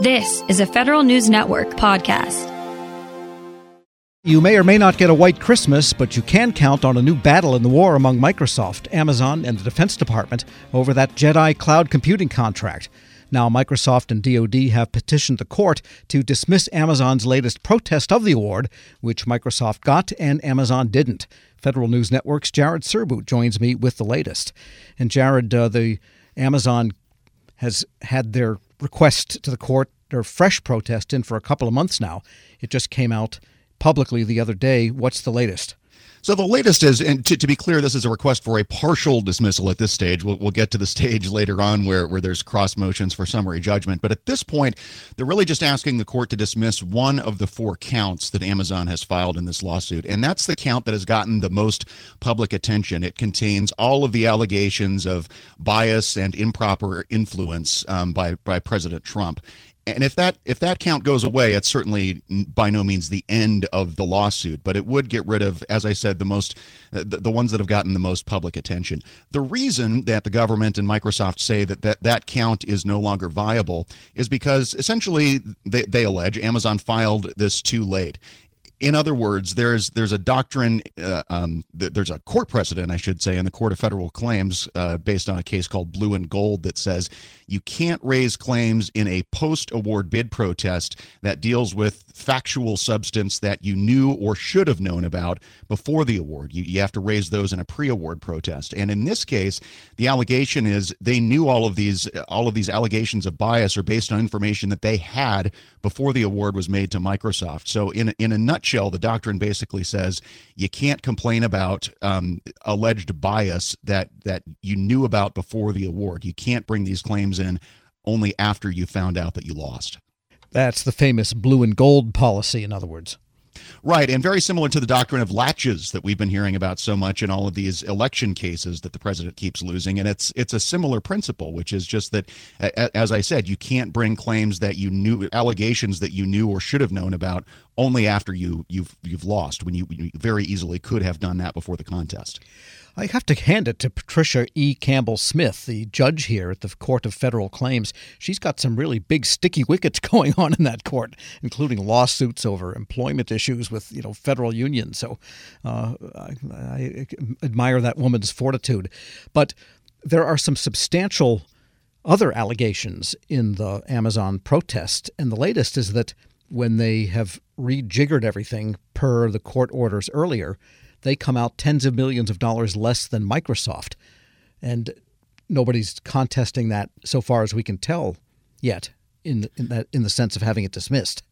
This is a Federal News Network podcast. You may or may not get a white Christmas, but you can count on a new battle in the war among Microsoft, Amazon, and the Defense Department over that Jedi cloud computing contract. Now, Microsoft and DoD have petitioned the court to dismiss Amazon's latest protest of the award, which Microsoft got and Amazon didn't. Federal News Network's Jared Serbu joins me with the latest. And Jared, uh, the Amazon has had their request to the court, or fresh protest in for a couple of months now. It just came out publicly the other day. What's the latest? So the latest is, and to, to, be clear, this is a request for a partial dismissal at this stage. We'll, we'll get to the stage later on where, where there's cross motions for summary judgment. But at this point, they're really just asking the court to dismiss one of the four counts that Amazon has filed in this lawsuit. And that's the count that has gotten the most public attention. It contains all of the allegations of bias and improper influence um, by, by President Trump and if that if that count goes away it's certainly by no means the end of the lawsuit but it would get rid of as i said the most uh, the, the ones that have gotten the most public attention. The reason that the government and microsoft say that that, that count is no longer viable is because essentially they, they allege amazon filed this too late in other words, there's there's a doctrine, uh, um, th- there's a court precedent, I should say, in the Court of Federal Claims, uh, based on a case called Blue and Gold, that says you can't raise claims in a post-award bid protest that deals with factual substance that you knew or should have known about before the award. You, you have to raise those in a pre-award protest. And in this case, the allegation is they knew all of these all of these allegations of bias are based on information that they had before the award was made to Microsoft. So in in a nutshell nutshell, the doctrine basically says you can't complain about um, alleged bias that that you knew about before the award. You can't bring these claims in only after you found out that you lost. That's the famous blue and gold policy, in other words. Right, and very similar to the doctrine of laches that we've been hearing about so much in all of these election cases that the president keeps losing, and it's it's a similar principle, which is just that, as I said, you can't bring claims that you knew, allegations that you knew or should have known about, only after you you've you've lost, when you, you very easily could have done that before the contest. I have to hand it to Patricia E. Campbell Smith, the judge here at the Court of Federal Claims. She's got some really big sticky wickets going on in that court, including lawsuits over employment issues with you know federal unions. So uh, I, I admire that woman's fortitude. But there are some substantial other allegations in the Amazon protest, and the latest is that when they have rejiggered everything per the court orders earlier they come out tens of millions of dollars less than Microsoft. And nobody's contesting that so far as we can tell yet in, in that in the sense of having it dismissed.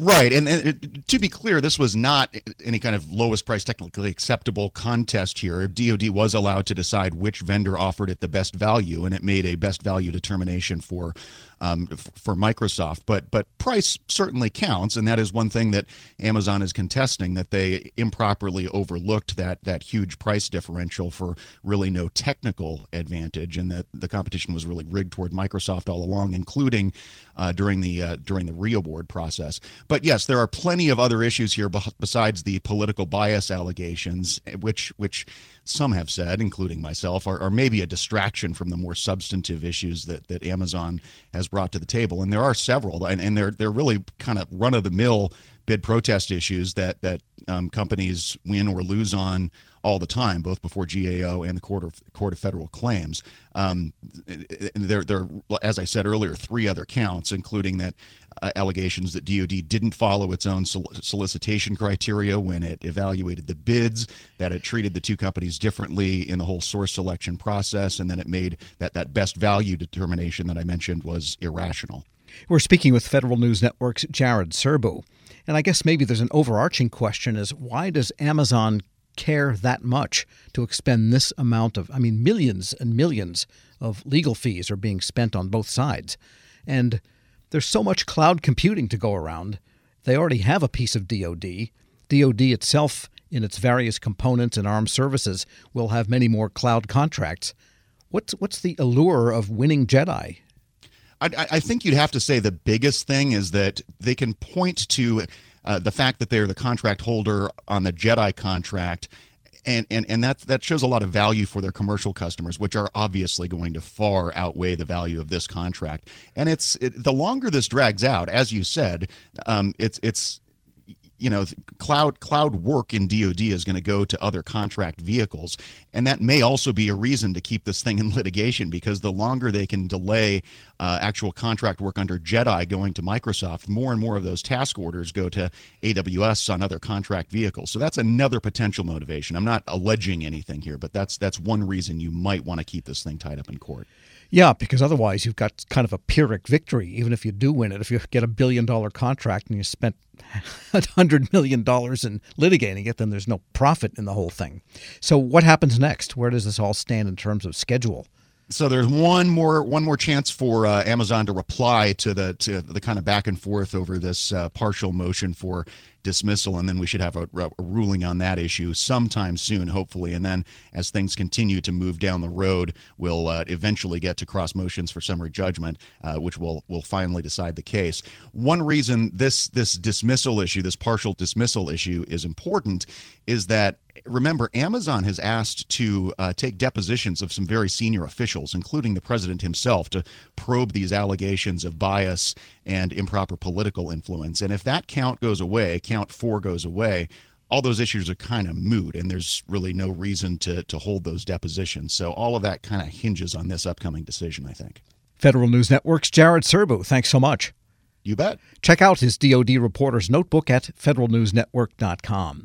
Right, and, and, to be clear, this was not any kind of lowest price technically acceptable contest here. DoD was allowed to decide which vendor offered it the best value, and it made a best value determination for um, for Microsoft. But but price certainly counts, and that is one thing that Amazon is contesting that they improperly overlooked that that huge price differential for really no technical advantage, and that the competition was really rigged toward Microsoft all along, including uh, during the uh, during the reaward process. But yes, there are plenty of other issues here besides the political bias allegations, eh, which which some have said, including myself, are, are, maybe a distraction from the more substantive issues that, that Amazon has brought to the table. And there are several, and, and they're they're really kind of run of the mill bid protest issues that that um, companies win or lose on all the time, both before GAO and the Court of Court of Federal Claims. Um, there, there, as I said earlier, three other counts, including that uh, allegations that DoD didn't follow its own sol- solicitation criteria when it evaluated the bids, that it treated the two companies differently in the whole source selection process, and then it made that that best value determination that I mentioned was irrational. We're speaking with Federal News Network's Jared Serbu. And I guess maybe there's an overarching question is why does Amazon care that much to expend this amount of, I mean, millions and millions of legal fees are being spent on both sides. And there's so much cloud computing to go around. They already have a piece of DoD. DoD itself, in its various components and armed services, will have many more cloud contracts. What's what's the allure of winning Jedi? I, I think you'd have to say the biggest thing is that they can point to uh, the fact that they're the contract holder on the Jedi contract and, and and that that shows a lot of value for their commercial customers, which are obviously going to far outweigh the value of this contract. And it's it, the longer this drags out, as you said, um, it's it's you know cloud cloud work in DoD is going to go to other contract vehicles. And that may also be a reason to keep this thing in litigation because the longer they can delay uh, actual contract work under JEDI going to Microsoft more and more of those task orders go to AWS on other contract vehicles. So that's another potential motivation. I'm not alleging anything here but that's that's one reason you might want to keep this thing tied up in court yeah, because otherwise you've got kind of a Pyrrhic victory, even if you do win it. If you get a billion dollar contract and you spent a hundred million dollars in litigating it, then there's no profit in the whole thing. So what happens next? Where does this all stand in terms of schedule? So there's one more one more chance for uh, Amazon to reply to the to the kind of back and forth over this uh, partial motion for dismissal, and then we should have a, a, ruling on that issue sometime soon, hopefully. And then as things continue to move down the road, we'll uh, eventually get to cross motions for summary judgment, uh, which will will finally decide the case. One reason this this dismissal issue, this partial dismissal issue, is important is that remember, Amazon has asked to uh, take depositions of some very senior officials, including the president himself, to probe these allegations of bias and improper political influence. And if that count goes away, count four goes away, all those issues are kind of moot, and there's really no reason to, to hold those depositions. So all of that kind of hinges on this upcoming decision, I think. Federal News Network's Jared Serbu, thanks so much. You bet. Check out his DoD reporter's notebook at federalnewsnetwork.com.